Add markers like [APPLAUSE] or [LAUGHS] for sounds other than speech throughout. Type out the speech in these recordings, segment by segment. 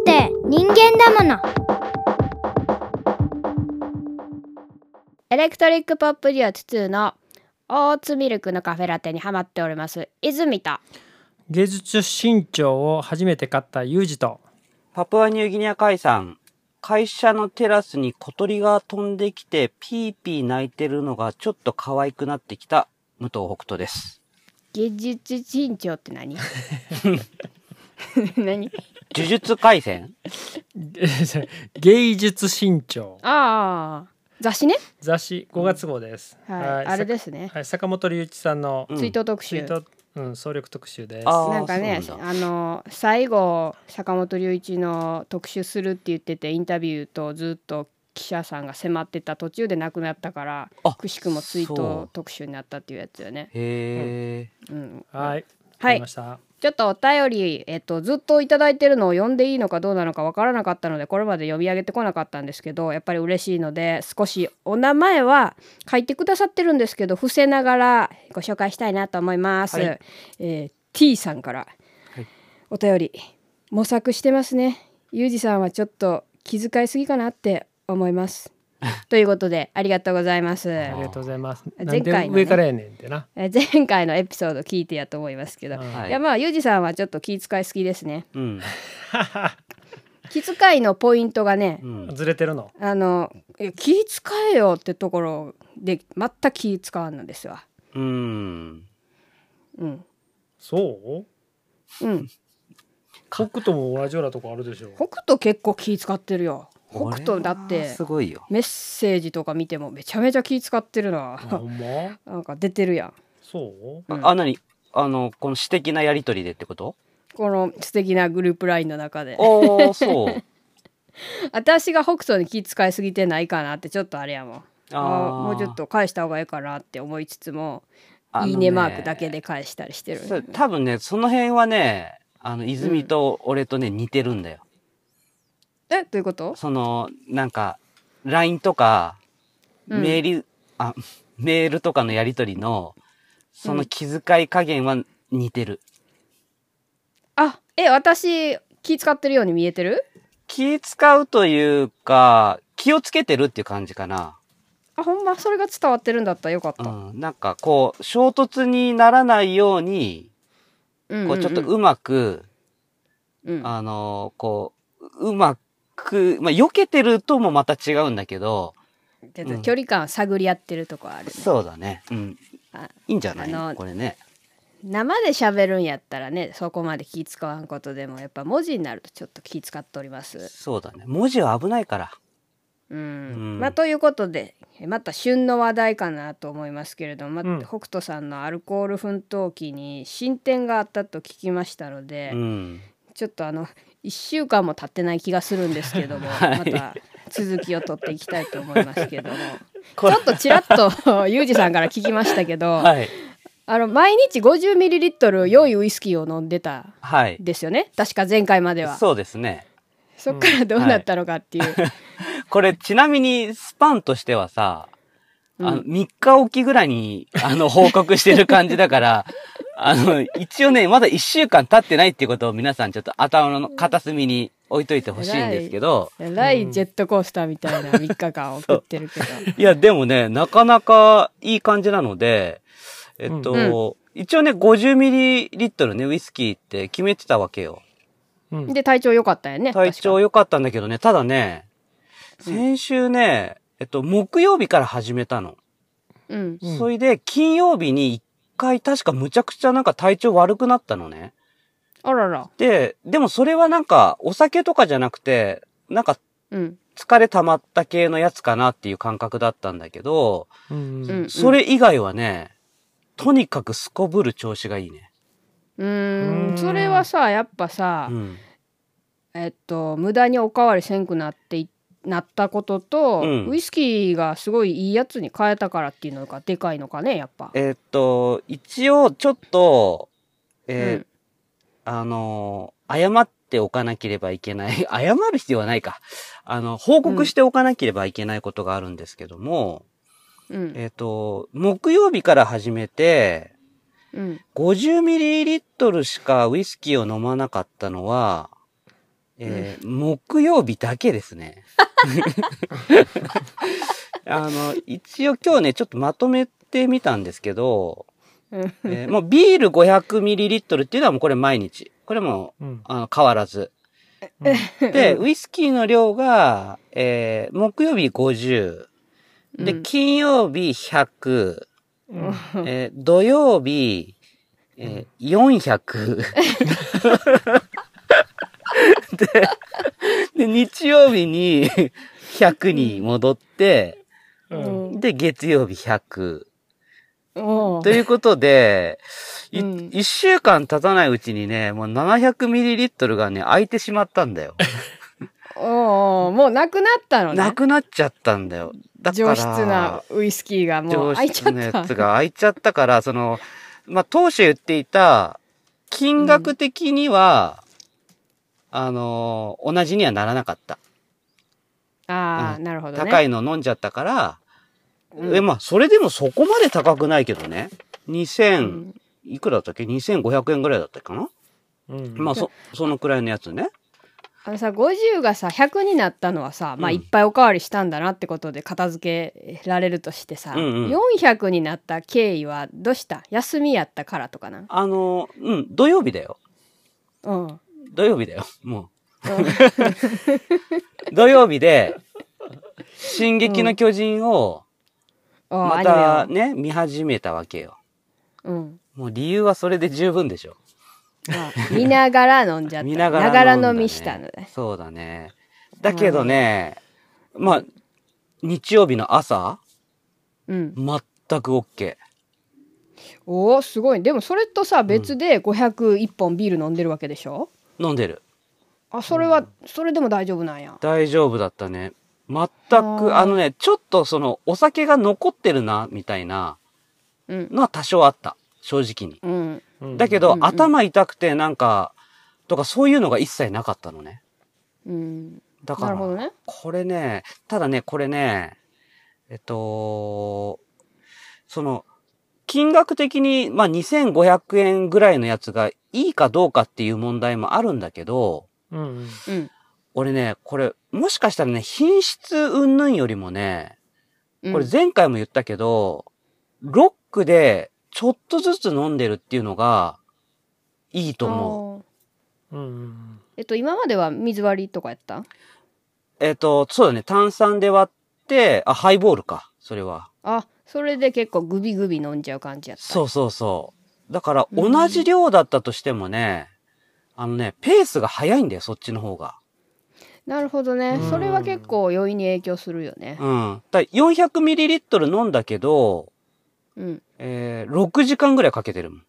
って人間だもの。エレクトリックポップデュオ2のオーツミルクのカフェラテにハマっております。泉と芸術新潮を初めて買ったユージと。パプアニューギニア海産、会社のテラスに小鳥が飛んできて、ピーピー鳴いてるのがちょっと可愛くなってきた、武藤北斗です。芸術新潮って何？[LAUGHS] [LAUGHS] [LAUGHS] 何？呪術廻戦？[LAUGHS] 芸術新潮。ああ。雑誌ね。雑誌。5月号です、はい、あれですね、[LAUGHS] はい、坂本龍一さんのうん。ツイート特集。ツイート、うん、総力特集です。なんかねあの最後坂本龍一の特集するって言っててインタビューとずっと記者さんが迫ってた途中で亡くなったからあくしくもツイーそう。ト特集になったっていうやつよね。へえ。うん、はい。はい。わかりましたちょっとお便り、えっと、ずっといただいてるのを読んでいいのかどうなのかわからなかったのでこれまで読み上げてこなかったんですけどやっぱり嬉しいので少しお名前は書いてくださってるんですけど伏せながらご紹介したいなと思います。はいえー T さんから、はいお便り模索してますね。ゆうじさんはちょっと気遣いすぎかなって思います。[LAUGHS] ということでありがとうございます。ありがとうございます前回のね上からやねんってなえー前回のエピソード聞いてやと思いますけど、うんはいいやまあゆうじさんはちょっと気遣いすぎですね。うん。[LAUGHS] [LAUGHS] 気遣いのポイントがねう、ん。ずれてるの？あの気遣えよってところで全く気使わんのですわ。うん。うんそう？うん。北斗も同じようなとこあるでしょ北斗結構気使ってるよ。北斗だってすごいよ。メッセージとか見てもめちゃめちゃ気使ってるな。あほんま？[LAUGHS] なんか出てるやん。そう？うんあ、なにあの、この私的なやりとりでってこと？この素敵なグループラインの中で。ああ、そう。[LAUGHS] 私が北斗に気遣いすぎてないかなってちょっとあれやもん。あもうちょっと返した方がいいかなって思いつつも、ねいいねマークだけで返したりしてる。そう多分ね、その辺はね、あの、泉と俺とね、似てるんだよ。えどういうこと？その、なんか、LINE とか、うんメール、あ、[LAUGHS] メールとかのやりとりの、その気遣い加減は似てる。あえ私気使ってるように見えてる？気使うというか、気をつけてるっていう感じかな。あほんま？それが伝わってるんだったらよかった。うん。なんかこう、衝突にならないように、うんこう、ちょっとんうまく、うんあの、こう、うまく、まあ、避けてるともまた違うんだけど、ちょっと距離感探り合ってるとこあるね。そうだね。うん。あいいんじゃない？あのこれね。生で喋るんやったらねそこまで気使わんことでもやっぱ文字になるとちょっと気使っております。そうだね。文字は危ないから。うんうんまあということでまた旬の話題かなと思いますけれども、まうん北斗さんのアルコール奮闘記に進展があったと聞きましたので、うん。ちょっとあの1週間も経ってない気がするんですけども、[LAUGHS] また続きを取っていきたいと思いますけども。[LAUGHS] ちょっとちらっと [LAUGHS] ユージさんから聞きましたけど、はい。あの毎日 50ml 良いウイスキーを飲んでたはい。ですよね？確か前回までは。そそうですね。っからどうなったのかっていう、これ、ちなみに、スパンとしてはさ、あの、うん。3日おきぐらいに、あの、報告してる感じだから、あの、一応ね、まだ1週間経ってないっていうことを皆さんちょっと頭の片隅に置いといてほしいんですけど、えらいジェットコースターみたいな3日間送ってるけど。いや、でもね、なかなかいい感じなので、えっと、一応ね、50ml ね、ウイスキーって決めてたわけよ。うん。で体調良かったよね体調良かったんだけどね、ただね、先週ね、えっと、木曜日から始めたの。うん。うん。それで、金曜日に一回確かむちゃくちゃなんか体調悪くなったのね。あららで、でもそれはなんかお酒とかじゃなくて、なんかうん疲れ溜まった系のやつかなっていう感覚だったんだけど、うんうんそれ以外はね、とにかくすこぶる調子がいいね。うんんそれはさやっぱさ、うん。えっと無駄におかわりせんくなっていなったことと、うんウイスキーがすごいいいやつに変えたからっていうのがでかいのかねやっぱ。えーっと、一応ちょっと、えーうんあのー謝っておかなければいけない。[LAUGHS] 謝る必要はないか。あの、報告しておかなければいけないことがあるんですけども、うんえっ、と、木曜日から始めて、うん、50ml しかウイスキーを飲まなかったのは、えー木曜日だけですね。[LAUGHS] あの、一応今日ね、ちょっとまとめてみたんですけど、うんえーもうビール 500ml っていうのはもうこれ毎日。これも、うんあの、変わらず。で、ウイスキーの量が、えー木曜日50。で、うん金曜日100。うんえー土曜日、えー400。[LAUGHS] で、で、日曜日に100に戻って、うん。で、月曜日100。おということで、いうん。一週間経たないうちにね、もう 700ml がね、空いてしまったんだよ。おもうなくなったのね。なくなっちゃったんだよ。だから、上質なウイスキーがもう上開いちゃ質った。のやつが開いちゃったから、その、まあ、当初言っていた、金額的には、あのー同じにはならなかった。ああ、うん。なるほどね。高いの飲んじゃったから、うん。え、まあ、それでもそこまで高くないけどね。2000、うん。いくらだったっけ ?2500 円ぐらいだったかな、うん。まあ、そ、そのくらいのやつね。あのさ50がさ100になったのはさ、まあうん。いっぱいおかわりしたんだなってことで片付けられるとしてさ、うんうん。400になった経緯はどうした？休みやったからとかな？あのーうん、土曜日だよ。うん土曜日だよ。もう。土曜日で、進撃の巨人を、またね、見始めたわけよ。をうんもう理由はそれで十分でしょ。あ見ながら飲んじゃった見ながら飲ね飲みしたのねそうだね。だけどね、まあ、日曜日の朝、うん全く OK。おおすごいでもそれとさ別で501本ビール飲んでるわけでしょ、飲んでる。あそれは、それでも大丈夫なんや大丈夫だったね。全く、ーあのね、ちょっとその、お酒が残ってるな、みたいなうんのは多少あった。正直に。うんうんだけど、うんうん頭痛くてなんか、とかそういうのが一切なかったのね。うんだから、なるほどねこれね、ただね、これね、えっと、その、金額的に、まあ、2500円ぐらいのやつがいいかどうかっていう問題もあるんだけど、うんうん。うん。俺ね、これ、もしかしたらね、品質云々よりもね、うん。これ前回も言ったけど、ロックでちょっとずつ飲んでるっていうのがいいと思う。うん。えっと今までは水割りとかやった？えっと、そうだね、炭酸で割って、あ、ハイボールか、それは。あそれで結構グビグビ飲んじゃう感じやったそうそうそう。だから、うん同じ量だったとしてもね、あのね、ペースが早いんだよ、そっちの方が。なるほどね、うんそれは結構酔いに影響するよねうん。だ 400ml 飲んだけど、うんえー、6時間ぐらいかけてるもん。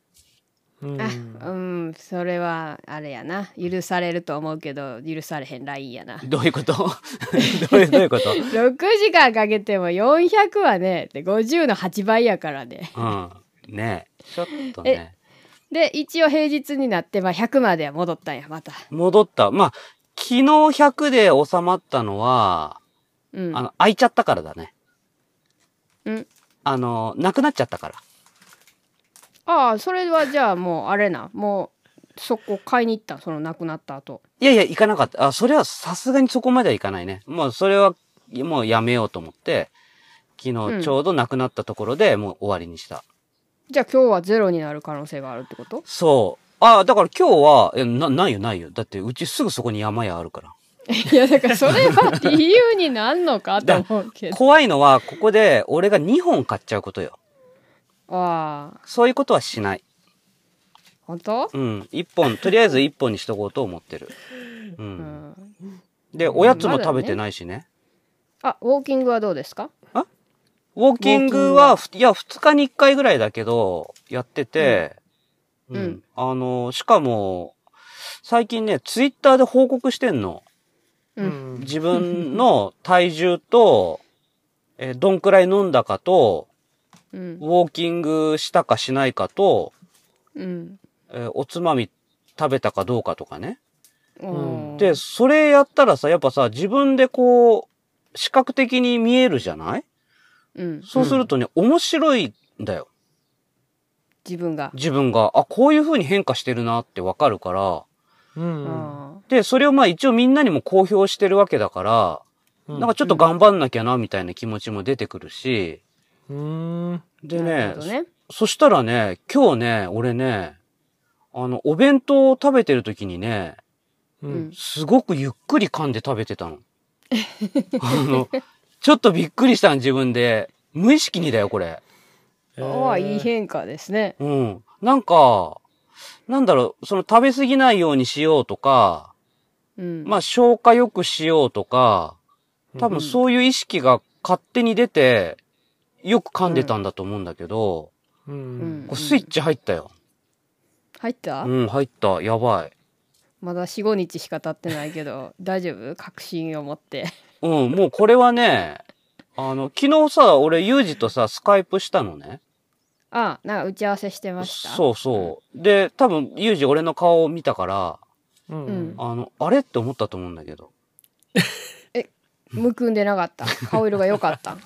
うんあ [LAUGHS] うんそれはあれやな許されると思うけど許されへんラインやな [LAUGHS] どういうこと？[LAUGHS] どういう、どういうこと？6時間かけても400はねで50の8倍やからねうん。ねちょっとね。で一応平日になって、まあ、100までは戻ったんやまた戻った。まあ、昨日100で収まったのは、うんあの、開いちゃったからだね。うんあの、なくなっちゃったから。ああそれはじゃあもうあれなもうそこ買いに行ったその亡くなった後いやいや、行かなかった。あ、それはさすがにそこまではいかないね。もうそれは、もうやめようと思って、昨うん日ちょうど亡くなったところでもう終わりにした。じゃあ今日はゼロになる可能性があるってこと？そう。あ、だから今日は、えな、ないよないよ。だってうちすぐそこに山屋あるから。[LAUGHS] いやだからそれは理由になんのかと思うけど [LAUGHS] 怖いのは、ここで俺が2本買っちゃうことよ。ああそういうことはしない。本当うん。1本、とりあえず1本にしとこうと思ってる。う。うんんで、おやつも食べてないしね。あウォーキングはどうですか？ウォーキングは、ふいや、2日に1回ぐらいだけど、やってて、うんうんあの、しかも、最近ね、ツイッターで報告してんの。ううんん自分の体重と、えーどんくらい飲んだかと、うん。ウォーキングしたかしないかと、うん。えーおつまみ食べたかどうかとかね。うん。で、それやったらさ、やっぱさ、自分でこう、視覚的に見えるじゃない？うん。そうするとね、面白いんだよ。自分が。自分が。あ、こういう風に変化してるなってわかるから、うん。あで、それをまあ一応みんなにも公表してるわけだから、うん。なんかちょっと頑張んなきゃな、みたいな気持ちも出てくるし、うーんでねねそしたらね、今日ね、俺ね、あの、お弁当を食べてる時にね、ううんんすごくゆっくり噛んで食べてたの。あの、ちょっとびっくりしたん自分で。無意識にだよ、これ。えああいいー変化ですねうん。なんか、なんだろう、その食べ過ぎないようにしようとか、うんまあ消化よくしようとか、多分そういう意識が勝手に出て、よく噛んでたんだと思うんだけど、ううんんこれスイッチ入ったよ。入った、うん、入った。やばい。まだ45日しか経ってないけど [LAUGHS] 大丈夫？確信を持ってうん、もうこれはね、あの、昨日さ、俺、ユージとさ、スカイプしたのね。あなんか打ち合わせしてました？そうそう。で、多分、ユージ俺の顔を見たから、うんうんあの、あれって思ったと思うんだけど。[LAUGHS] むくんでなかった？顔色が良かった？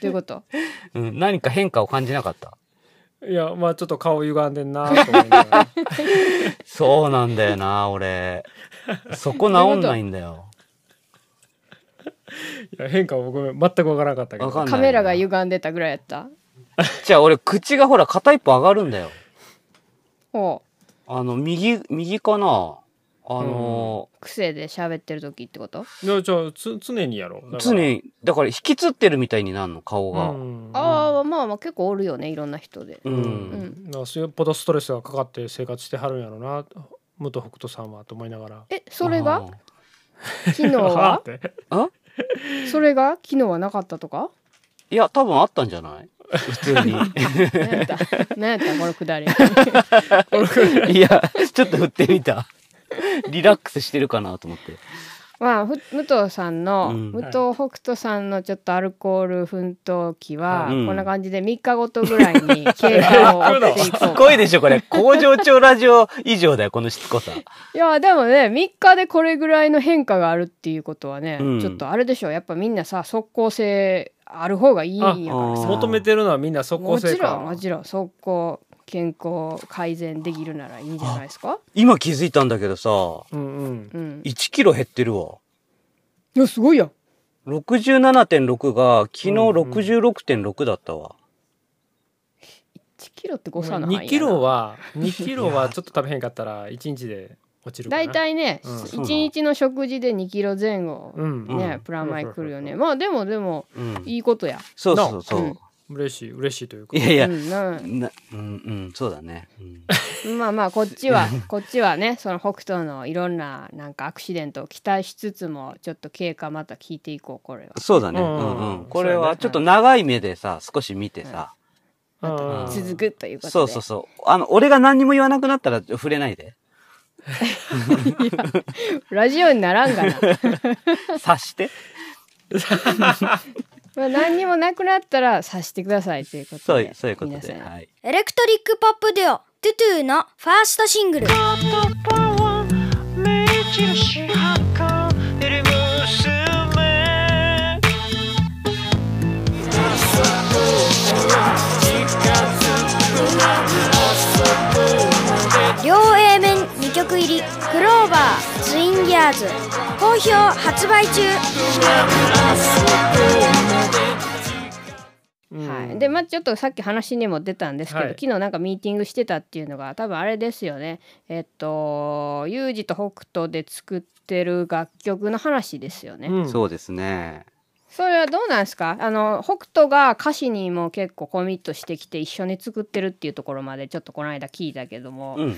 どういうこと？うん、何か変化を感じなかった？いやまあちょっと顔歪んでんなと思いながらそうなんだよな、俺。そこ治んないんだよ。いや変化は僕全く分からなかったけどカメラが歪んでたぐらいやった？じゃあ俺、口がほら、片一方上がるんだよ。ほあの、右、右かな？あのう癖で喋ってる時ってこと？いやじゃあつ常にやろー、常に、だから引きつってるみたいになるの、顔が。うん。ああまあまあ結構おるよねいろんな人で。うん。うん。だからよっぽどストレスがかかって生活してはるんやろな武藤北斗さんはと思いながら。えそれが？あ昨日は？[LAUGHS] あ？それが？昨日はなかったとか？いや、多分あったんじゃない？普通に。[LAUGHS] 何やった？何やった？このくだり。[LAUGHS] いや、ちょっと振ってみた。[LAUGHS] リラックスしてるかなと思って。まあふ武藤さんの、うん。武藤北斗さんのちょっとアルコール奮闘期は、うん。こんな感じで3日ごとぐらいに [LAUGHS] 経過を追っていこすうごいでしょ、これ。工場長ラジオ以上だよ、このしつこさ。[LAUGHS] いやでもね3日でこれぐらいの変化があるっていうことはね、うん。ちょっとあれでしょやっぱみんなさ即効性ある方がいいんやからあさ求めてるのはみんな即効もちろ性かんもちろん。即効健康改善できるならいいんじゃないですか？今気づいたんだけどさ、うんうん。うん。1キロ減ってるわ。いやすごいやん。67.6が昨日うんうん。66.6だったわ。1キロって誤差の範囲やな。2キロは2キロはちょっと食べへんかったら1日で落ちるかな。大体ね、うん。1日の食事で2キロ前後うん。ね、うん。プラマイ来るよね。まあでもでもうん。いいことや。そうそうそう。うん嬉しい嬉しいというかいやいや、うんなな、うん、うん、そうだね。うんまあまあこっちはこっちはねその北斗のいろんななんかアクシデントを期待しつつもちょっと経過また聞いていこうこれはそうだね。ううんんうんうん。これはちょっと長い目でさ、少し見てさ。うん続くということでそうそうそう。あの、俺が何にも言わなくなったら触れないで。[LAUGHS] ラジオにならんがな [LAUGHS] 察して。[LAUGHS] まあ何にもなくなったら察してくださいということでそう、そういうことで。はい。エレクトリックポップデュオトゥトゥのファーストシングル両 A ツインギアーズ」好評発売中。うん。はい、でまあちょっとさっき話にも出たんですけど、はい。昨日なんかミーティングしてたっていうのが多分あれですよね。えっとユージと北斗で作ってる楽曲の話ですよね、うん。そうですね。それはどうなんですか？あの北斗が歌詞にも結構コミットしてきて一緒に作ってるっていうところまでちょっとこの間聞いたけども、うん。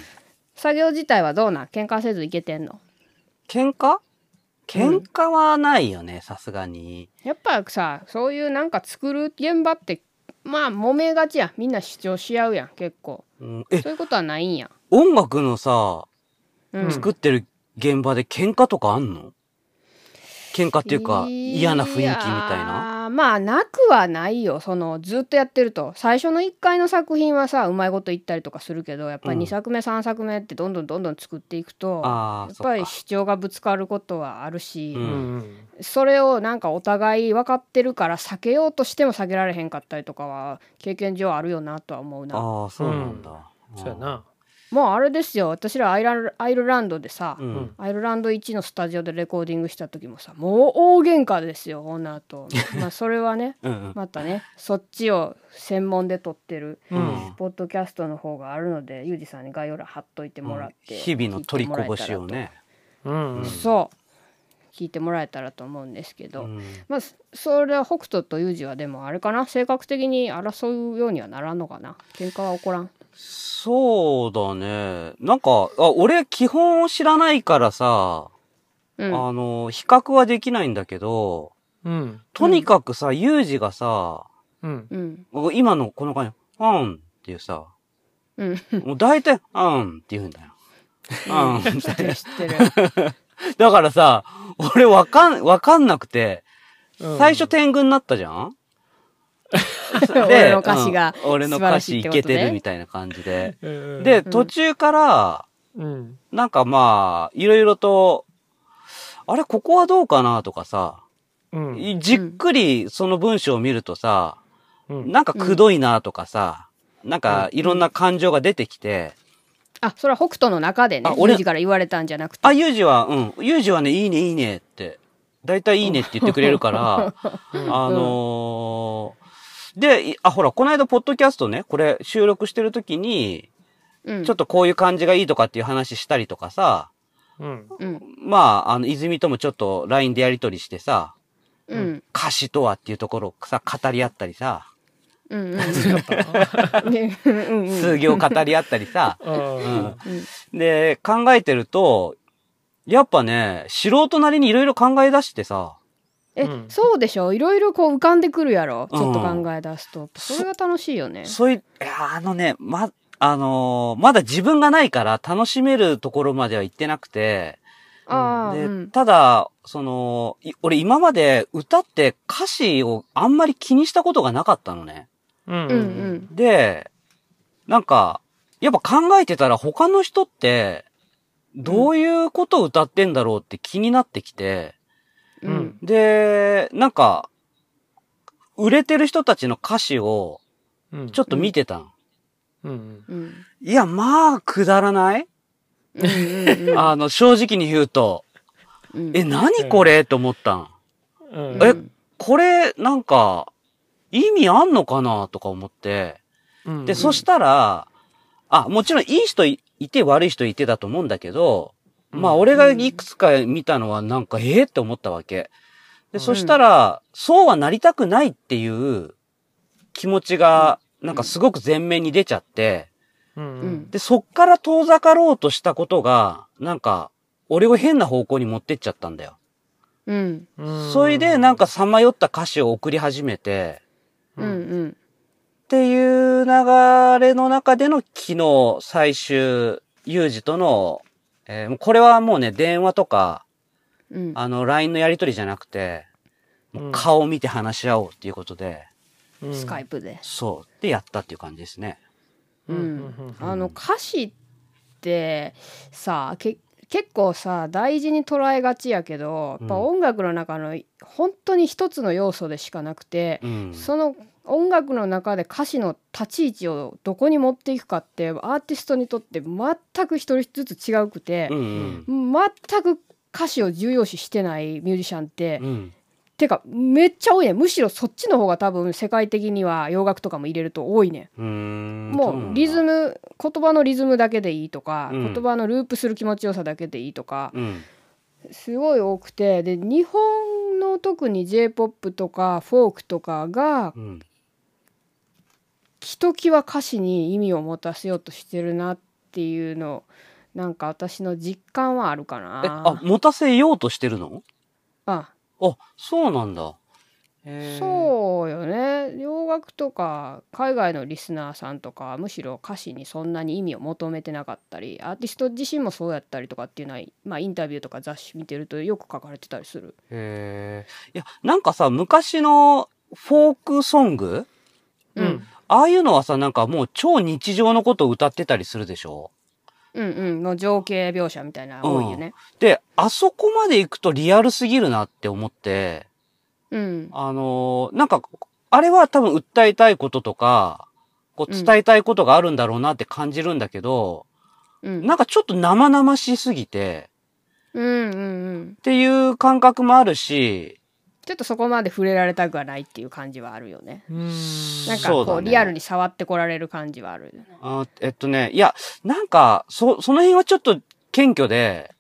作業自体はどうなん？喧嘩せずいけてんの？喧嘩？喧嘩はないよね、さすがに。やっぱさそういうなんか作る現場ってまあ揉めがちやん。みんな主張し合うやん結構。うん、え、そういうことはないんや、音楽のさ、うん、作ってる現場で喧嘩とかあんの？喧嘩っていうか、嫌な雰囲気みたいな？まあなくはないよそのずっとやってると最初の1回の作品はさうまいこと言ったりとかするけどやっぱりうん2作目3作目ってどんどんどんどん作っていくと、やっ。ぱり主張がぶつかることはあるし、ううんんそれをなんかお互い分かってるから避けようとしても避けられへんかったりとかは経験上あるよなとは思うな。ああ、そうなんだ。そうやなもうあれですよ。私らアイランアイルランドでさ、うん。アイルランド1のスタジオでレコーディングした時もさもう大喧嘩ですよ女とまあ [LAUGHS] それはねうんうん。またねそっちを専門で撮ってるうん。ポッドキャストの方があるのでユージさんに概要欄貼っといてもらって、日々の取りこぼしをね。うんうん。そう。聞いてもらえたらと思うんですけど、うん。まあそそれは北斗とユージはでもあれかな。性格的に争うようにはならんのかな。喧嘩は起こらんそうだね。なんか、あ俺基本を知らないからさ、うん。あの、比較はできないんだけど、うん。とにかくさ、ユージがさ、うん。うん。今のこの感じ、うんっていうさ、うん。もう大体、うんって言うんだよ。うん。知ってる知ってる。[LAUGHS] だからさ、俺わかん、わかんなくて、うん。最初天狗になったじゃん [LAUGHS] 俺の歌詞がうん俺の歌詞いけてるみたいな感じで。うんで、途中から、うん。なんかまあ、いろいろと、あれ、ここはどうかなとかさ、うん。じっくりその文章を見るとさ、うん。なんかくどいなとかさ、なんかいろんな感情が出てきて、あそれは北斗の中でねユージから言われたんじゃなくて。あ、ユージは、うん、ユージはね、いいね、いいねって、だいたいいいねって言ってくれるから、[LAUGHS] あのーで、いあ、ほら、この間、ポッドキャストね、これ収録してる時に、うん。ちょっとこういう感じがいいとかっていう話したりとかさ、うん。うん。まあ、あの、泉ともちょっと LINE でやりとりしてさ、うん。歌詞とはっていうところをさ、語り合ったりさ、うんうんねうんうんうん。[LAUGHS] 数行語り合ったりさ、うん。うん。で、考えてると、やっぱね、素人なりにいろいろ考え出してさ、え、うん。そうでしょ？いろいろこう浮かんでくるやろ？ちうん。ょっと考え出すと、それが楽しいよね。そういう、あのね、ま、あのーまだ自分がないから楽しめるところまでは行ってなくて、で、ああうん。ただ、その、い俺今まで歌って歌詞をあんまり気にしたことがなかったのね。うんうんうん。で、なんか、やっぱ考えてたら他の人って、どういうことを歌ってんだろうって気になってきて、うん。で、なんか、売れてる人たちの歌詞をうん。ちょっと見てたん。うん。いや、まあ、くだらない、[LAUGHS] あの、正直に言うと、うん。え、何これ？と思ったん。うん。えこれ、なんか、意味あんのかなとか思って。うん。で、そしたら、あ、もちろんいい人いいて悪い人いてだと思うんだけど、まあうん俺がいくつか見たのはなんか、ええって思ったわけ。で、そしたら、そうはなりたくないっていう気持ちが、なんかすごく前面に出ちゃって、うん。うん。で、そっから遠ざかろうとしたことが、なんか、俺を変な方向に持ってっちゃったんだよ。うん。うんそれでなんかさまよった歌詞を送り始めて、うんうん。っていう流れの中での昨日最終、ユージとの、えーもうこれはもうね、電話とか、うん。あの、LINE のやりとりじゃなくて、もう顔を見て話し合おうっていうことで、うん。スカイプで。そう、でやったっていう感じですね。ううんん。あの歌詞ってさけ結構さ大事に捉えがちやけどやっぱうん。音楽の中の本当に一つの要素でしかなくて、うん。その音楽の中で歌詞の立ち位置をどこに持っていくかってアーティストにとって全く一人ずつ違うくてう、ん全く歌詞を重要視してないミュージシャンって、うん。うん。てかめっちゃ多いねむしろそっちの方が多分世界的には洋楽とかも入れると多いねもうリズ。ム言葉のリズムだけでいいとか、うん言葉のループする気持ちよさだけでいいとかそうなんだすごい多くてで日本の特に j p o p とかフォークとかがうん。うん。ひときわ歌詞に意味を持たせようとしてるなっていうのなんか私の実感はあるかえ、な。あ、持たせようとしてるの？ああ、そうなんだ。そうよね洋楽とか海外のリスナーさんとかはむしろ歌詞にそんなに意味を求めてなかったりアーティスト自身もそうやったりとかっていうのは、まあ、インタビューとか雑誌見てるとよく書かれてたりする。へえ。いや、なんかさ、昔のフォークソング？うんああいうのはさ、なんかもう超日常のことを歌ってたりするでしょ？うんうん。の情景描写みたいなの多いよね。で、あそこまで行くとリアルすぎるなって思って、うん。あのーなんか、あれは多分訴えたいこととか、こう伝えたいことがあるんだろうなって感じるんだけど、うん。なんかちょっと生々しすぎて、うんうんうん。っていう感覚もあるし、ちょっとそこまで触れられたくはないっていう感じはあるよね。うーんなんかそうだねこうリアルに触ってこられる感じはある。あえっとね、いや、なんか、そ、その辺はちょっと謙虚で、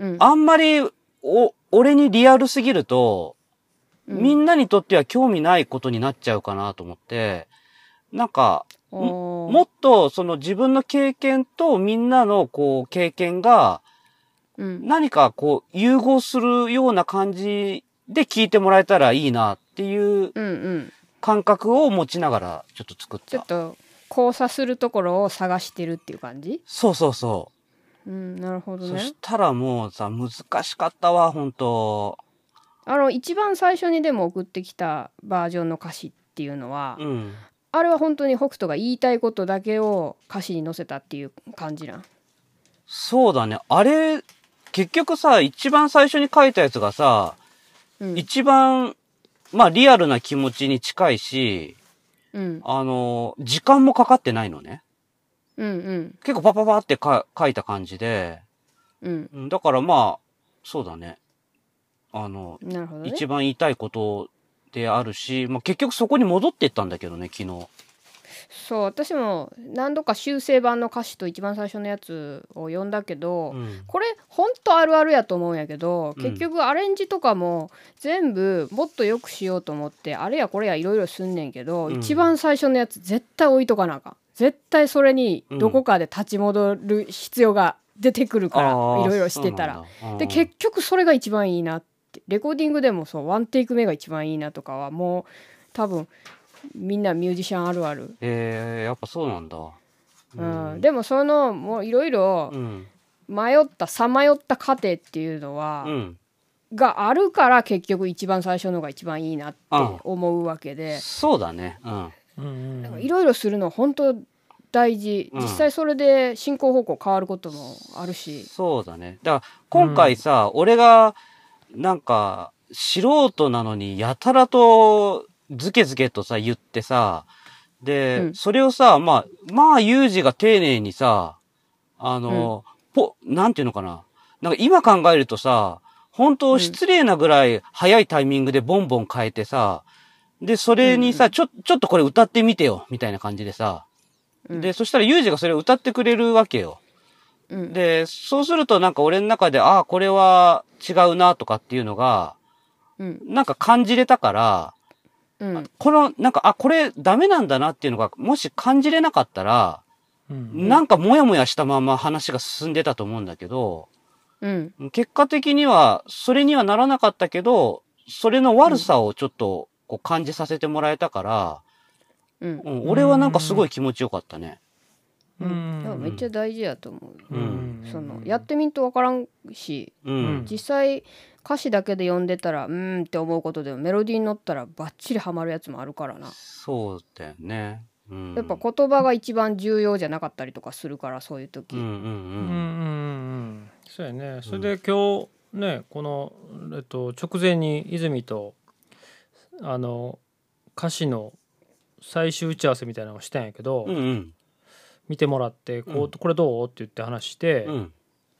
うん。あんまり、お、俺にリアルすぎると、みんな、なにとっては興味ないことになっちゃうかなと思って、なんか、もっとその自分の経験とみんなのこう経験がうん何かこう融合するような感じで聞いてもらえたらいいなっていう。感覚を持ちながらちょっと作った。ちょっと交差するところを探してるっていう感じ？そうそうそうん、なるほう。どねそし。たらもうさ、難しかったわ、本当あの一番最初にでも送ってきたバージョンの歌詞っていうのは、うん。あれは本当に北斗が言いたいことだけを歌詞に載せたっていう感じなん？そうだね。あれ、結局さ、一番最初に書いたやつがさ、うん、一番、まあリアルな気持ちに近いし、うん、あの、時間もかかってないのね。うん、うん、結構パパパってか書いた感じで、うん、うんだからまあ、そうだね。あの、ね。一番言いたいことであるし、まあ結局そこに戻っていったんだけどね、昨日。そう私も何度か修正版の歌詞と一番最初のやつを読んだけど、うん。これほんとあるあるやと思うんやけどうん結局アレンジとかも全部もっと良くしようと思ってあれやこれやいろいろすんねんけど、うん一番最初のやつ絶対置いとかなあかん絶対それにどこかで立ち戻る必要が出てくるから、いろいろしてたら。。で結局それが一番いいなってレコーディングでもそうワンテイク目が一番いいなとかはもう多分みんなミュージシャンあるある、えー、やっぱそうなんだ。うんでもそのもういろいろうん。迷ったさまよった過程っていうのは、うん。があるから結局一番最初のが一番いいなって思うわけでそうだね。うん。うんうんいろいろするの本当大事うん実際それで進行方向変わることもあるし、そうだね。だから今回さ、俺がなんか素人なのにやたらとズケズケとさ言ってさ、で、うん。それをさ、まあ、まあ、ユージが丁寧にさ、あの、ぽ、なんていうのかな。なんか今考えるとさ、本当失礼なぐらい早いタイミングでボンボン変えてさ、で、それにさ、ちょ、ちょっとこれ歌ってみてよ、みたいな感じでさ、うん。で、そしたらユージがそれを歌ってくれるわけよ。うん。で、そうするとなんか俺の中で、ああ、これは違うなとかっていうのが、うん。なんか感じれたから、うん。この、なんか、あ、これダメなんだなっていうのが、もし感じれなかったら、うん。なんかモヤモヤしたまま話が進んでたと思うんだけど、うん。結果的には、それにはならなかったけど、それの悪さをちょっとこう感じさせてもらえたから、うん。うん、俺はなんかすごい気持ちよかったね。うん。めっちゃ大事やと思う、うん。そのやってみんと分からんしうん。うん。実際歌詞だけで読んでたらうーんって思うことでもメロディーに乗ったらバッチリハマるやつもあるからなそうだよね。うん。やっぱ言葉が一番重要じゃなかったりとかするからそういう時、うんうんうんうんうんうんそうやねそれで今日ねこの、えっと、直前に泉とあの歌詞の最終打ち合わせみたいなのをしたんやけど、うん。うんうん。見てもらってこう、うんこれどう？って言って話して、うん。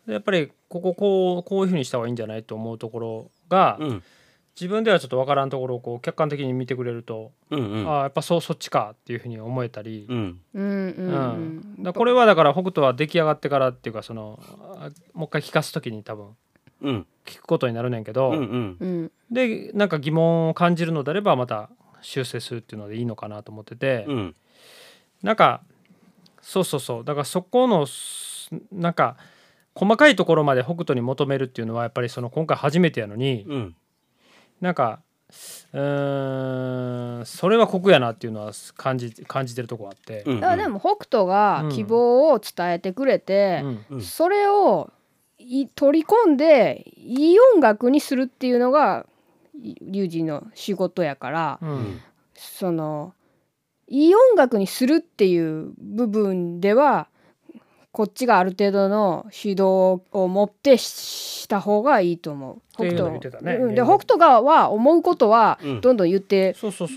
でやっぱりこここうこういうふうにした方がいいんじゃないと思うところが、うん。自分ではちょっとわからんところをこう客観的に見てくれると、うんうん。ああやっぱそうそっちかっていうふうに思えたり、うん。うんだこれはだから北斗は出来上がってからっていうかそのあもう一回聞かす時に多分うん。聞くことになるねんけど、うんうん。うんでなんか疑問を感じるのであればまた修正するっていうのでいいのかなと思ってて、うん。なんかそうそうそうだからそこのすなんか細かいところまで北斗に求めるっていうのはやっぱりその今回初めてやのにうん。なんかうーんそれは酷やなっていうのは感じ感じてるとこあって、うん。だからでも北斗が希望を伝えてくれて、うんうんそれをい取り込んでいい音楽にするっていうのがいリュウジの仕事やから、ううんん。そのいい音楽にするっていう部分ではこっちがある程度の指導を持って従した方がいいと思う。北斗。ね。うん。で北斗がは思うことはうん。どんどん言って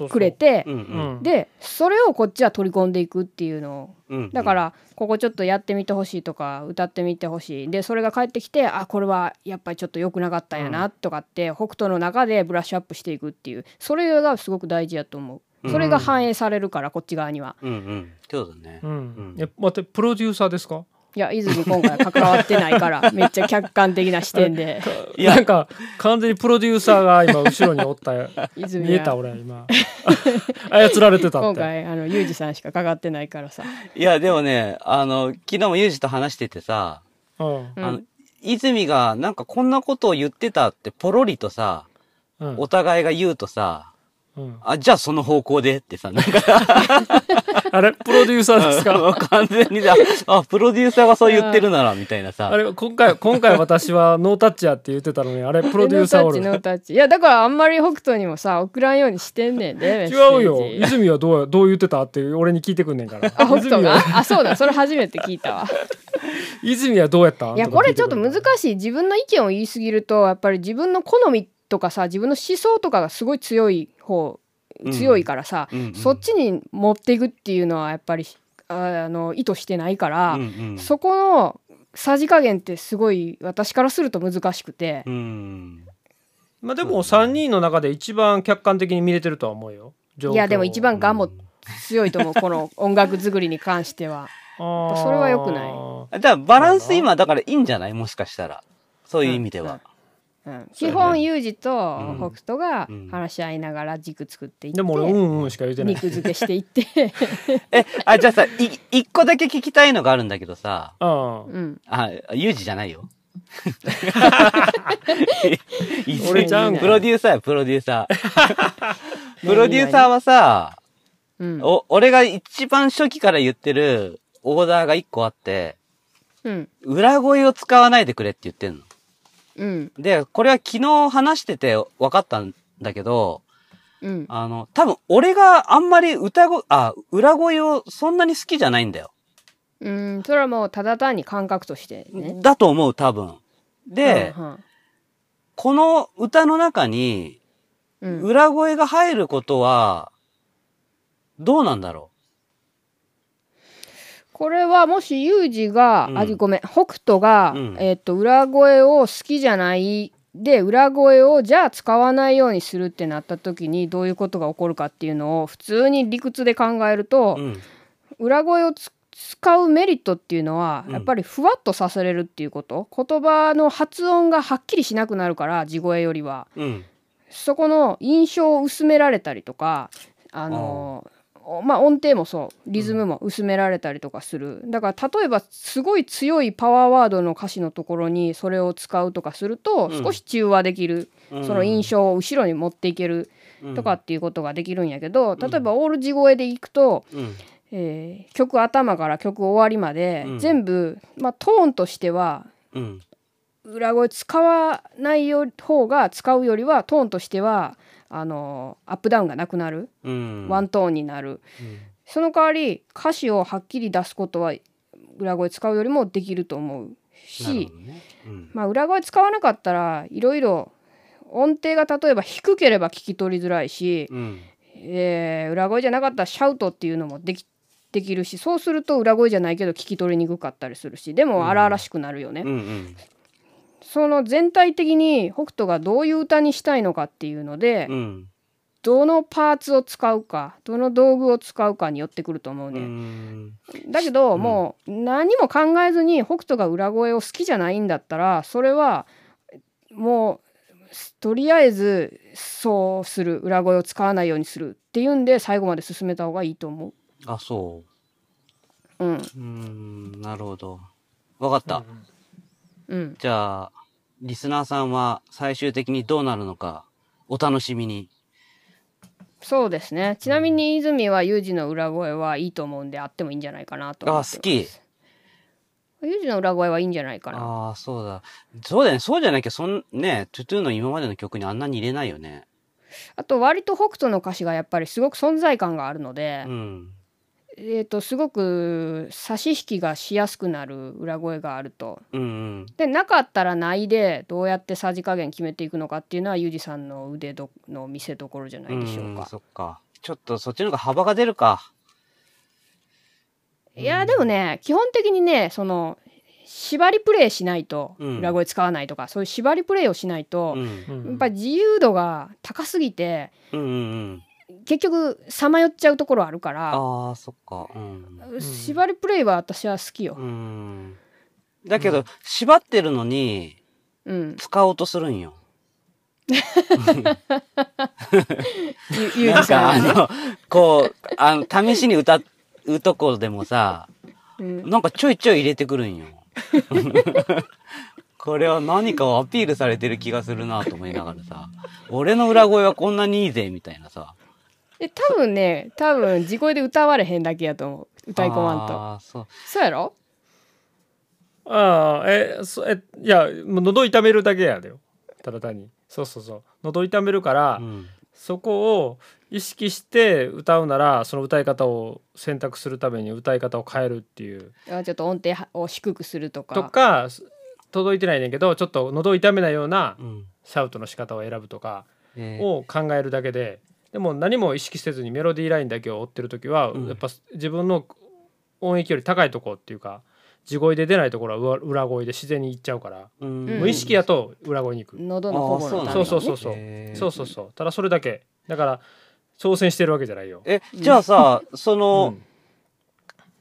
くれて、うんううんん。でそれをこっちは取り込んでいくっていうの。をうん。だからここちょっとやってみてほしいとか歌ってみてほしい。でそれが返ってきてあこれはやっぱりちょっと良くなかったんやなとかって、北斗の中でブラッシュアップしていくっていう。それがすごく大事やと思うそれが反映されるからこっち側には。うんうん。そうだね。ううん。んえ待ってプロデューサーですか？いや泉今回関わってないから [LAUGHS] めっちゃ客観的な視点で。いや。なんか完全にプロデューサーが今後ろにおった泉 [LAUGHS] 見えたは俺今。[LAUGHS] 操られてたって。今回あのユージさんしかかかってないからさ。いやでもねあの昨日もユージと話しててさうん。うんあの泉がなんかこんなことを言ってたってポロリとさうん。お互いが言うとさうん。あじゃあその方向でってさなんか。あれプロデューサーですか？完全にだ。あプロデューサーがそう言ってるならみたいなさ。あれ今回今回私はノータッチやって言ってたのにあれ [LAUGHS] プロデューサーおる。ノータッチノータッチ。いやだからあんまり北斗にもさ送らんようにしてんねんで違うよ。泉はどうどう言ってたって俺に聞いてくんねんから。あ北斗が？あそうだ。それ初めて聞いたわ。[LAUGHS] 泉はどうやった？んいやこれちょっと難しい。自分の意見を言い過ぎるとやっぱり自分の好みとかさ自分の思想とかがすごい強い方うん。強いからさ、うんうん。そっちに持っていくっていうのはやっぱりああの意図してないから、うんうん。そこのさじ加減ってすごい私からすると難しくて、うん。まあでも3人の中で一番客観的に見れてるとは思うよ。状況いやでも一番ガンも強いと思うこの音楽作りに関しては。[LAUGHS] それは良くない。だからバランス今だからいいんじゃない？もしかしたら。そういう意味では、基本ユージとうん北斗がうん。話し合いながら軸作っていって、でも俺うんうんしか言うてない。肉付けしていって、[LAUGHS] えあじゃあさい一個だけ聞きたいのがあるんだけどさ。うん。うん、あユージじゃないよ。俺ちゃうんかプロデューサーよプロデューサープロデューサーはさうん、お俺が一番初期から言ってるオーダーが一個あってうん、裏声を使わないでくれって言ってんのうん、でこれは昨日話してて分かったんだけどうん、あの多分俺があんまり歌声あ裏声をそんなに好きじゃないんだよ。うん、それはもうただ単に感覚としてね。だと思う多分。で、うんこの歌の中にうん、裏声が入ることはどうなんだろこれはもしユージが、うん。あごめん北斗が、うん。えっと裏声を好きじゃないで裏声をじゃあ使わないようにするってなった時にどういうことが起こるかっていうのを普通に理屈で考えるとう、、うん、裏声をつ使うメリットっていうのはうん。やっぱりふわっとさせれるっていうこと、言葉の発音がはっきりしなくなるから地声よりは。うん、そこの印象を薄められたりとかあのおまあ音程もそうリズムも薄められたりとかする、だから例えばすごい強いパワーワードの歌詞のところにそれを使うとかするとうん。少し中和できる、うん。その印象を後ろに持っていけるとかっていうことができるんやけど、例えばオール地声でいくと、うん、えー曲頭から曲終わりまで、うん。全部、まあ、トーンとしてはうん、裏声使わないよ方が使うよりはトーンとしてはあのアップダウンがなくなる、うん、ワントーンになる。うん。その代わり歌詞をはっきり出すことは裏声使うよりもできると思うしね。うん。まあ、裏声使わなかったらいろいろ音程が例えば低ければ聞き取りづらいし、うん、えー裏声じゃなかったらシャウトっていうのもできできるしそうすると裏声じゃないけど聞き取りにくかったりするしでも荒々しくなるよね。うん、うん、その全体的に北斗がどういう歌にしたいのかっていうので、うん、どのパーツを使うかどの道具を使うかによってくると思ううね。ん、だけど、うんもう何も考えずに北斗が裏声を好きじゃないんだったらそれはもうとりあえずそうする裏声を使わないようにするっていうんで最後まで進めた方がいいと思。あ、そううんう。うん、なるほど。わかった。うん、じゃあ、リスナーさんは最終的にどうなるのか、お楽しみに。そうですねちなみに泉はユージの裏声はいいと思うんであってもいいんじゃないかなと思あ、って好き。ユージの裏声はいいんじゃないかなああ、そうだ。そうだよね。そうじゃなきゃ、そん、ね、トゥトゥの今までの曲にあんなに入れないよね。あと割と北斗の歌詞がやっぱりすごく存在感があるので、うん。えー、とすごく差し引きがしやすくなる裏声があると。うんうん。でなかったらないでどうやってさじ加減決めていくのかっていうのはユージさんの腕どの見せ所じゃないでしょううんか。そっか。ちょっとそっちの方が幅が出るか。いやでもね基本的にねその縛りプレイしないとうん裏声使わないとか、そういう縛りプレイをしないと、うん。うんやっぱり自由度が高すぎてうんうんうん。結局さまよっちゃうところあるから、ああ、そっか。うん。縛りプレイは私は好きよ。うん。だけど、縛ってるのに、うん、使おうとするんよ。[LAUGHS] ゆゆうなんか。あの、こう、あの、試しに歌うとこでもさ、うんなんかちょいちょい入れてくるんよ。[LAUGHS] これは何かをアピールされてる気がするなと思いながらさ、俺の裏声はこんなにいいぜ、みたいなさ。え多分ね多分地声で歌われへんだけやと思う。歌い込まんと。ああ、そう。そうやろ？ああえそえいやもう喉痛めるだけやでよ。ただ単に。そうそうそう。喉痛めるから、うん。そこを意識して歌うならその歌い方を選択するために歌い方を変えるっていう。あちょっと音程を低くするとか。とか届いてないねんけどちょっと喉を痛めないようなうん。シャウトの仕方を選ぶとかえー。を考えるだけででも何も意識せずにメロディーラインだけを追ってる時は、うん。やっぱ自分の音域より高いとこっていうか地声で出ないところは裏裏声で自然にいっちゃうから、うん。無意識やと裏声に行く、喉の保護のために、ね、そうそうそうそう。そうそうただそれだけ。だから挑戦してるわけじゃないよ。え、じゃあさ、その、うん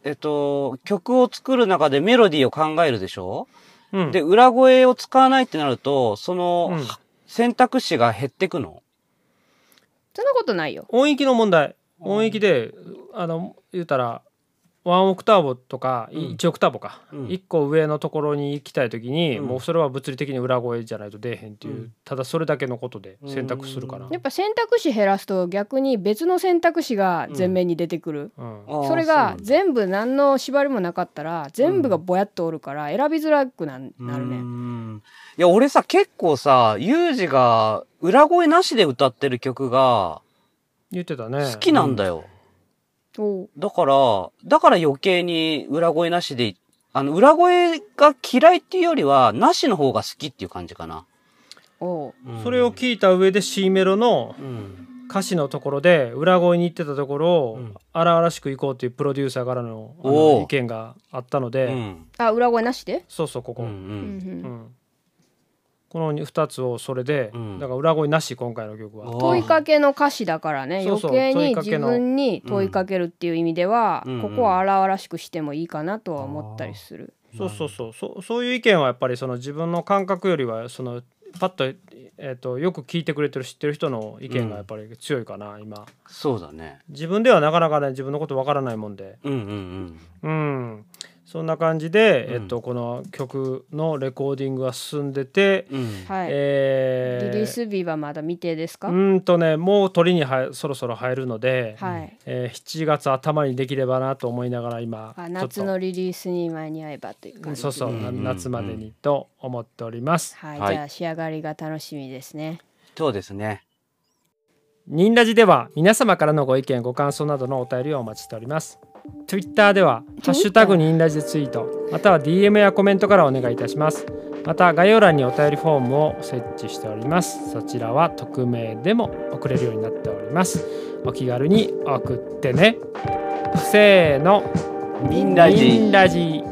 えっと、曲を作る中でメロディーを考えるでしょ？うん。で、裏声を使わないってなると、その、うん。選択肢が減ってくの？そんなことないよ。音域の問題。音域であの言うたらワンオクターブとかうん。1オクターブか、うん。1個上のところに行きたい時に、うん。もうそれは物理的に裏声じゃないと出えへんっていう、うん。ただそれだけのことで選択するから、やっぱ選択肢減らすと逆に別の選択肢が前面に出てくる、それがう全部何の縛りもなかったら全部がぼやっとおるから選びづらくななるうね。ん。いや、俺さ、結構さ、ユージが裏声なしで歌ってる曲が言ってたね。好きなんだよ。だから、だから余計に裏声なしで、あの、裏声が嫌いっていうよりは、なしの方が好きっていう感じかな。おううんそれを聞いた上で C メロのうん。歌詞のところで裏声に行ってたところをうん荒々しく行こうっていうプロデューサーからのの意見があったので、うん。あ裏声なしで、そうそうここ、うん。う。うんうんんこの2つをそれで、うん。だから裏声なし今回の曲は。お問いかけの歌詞だからね。余計に自分に問いかけるっていう意味では、うんここは荒々しくしてもいいかなとは思ったりする。そうそうそう。そうそういう意見はやっぱりその自分の感覚よりはそのパッと,、えー、とよく聞いてくれてる知ってる人の意見がやっぱり強いかな、今。そうだね。自分ではなかなかね自分のことわからないもんで。うんうん。うんそんな感じで、うん。えっとこの曲のレコーディングが進んでて。はい、えーリリース日はまだ未定ですか、うーんとねもう鳥に入そろそろ入るので、はい。えー7月頭にできればなと思いながら今夏と。のリリースに間に合えばという感じ。そうそう、うん。うんうん夏までにと思っております。はい、はい。じゃあ仕上がりが楽しみですね。そうですね。ニンラジでは皆様からのご意見ご感想などのお便りをお待ちしております。Twitter では「ハッシュタグニンラジ」でツイートまたは DM やコメントからお願いいたします。また概要欄にお便りフォームを設置しております。そちらは匿名でも送れるようになっております。お気軽に送ってね。せーの、みんラジ。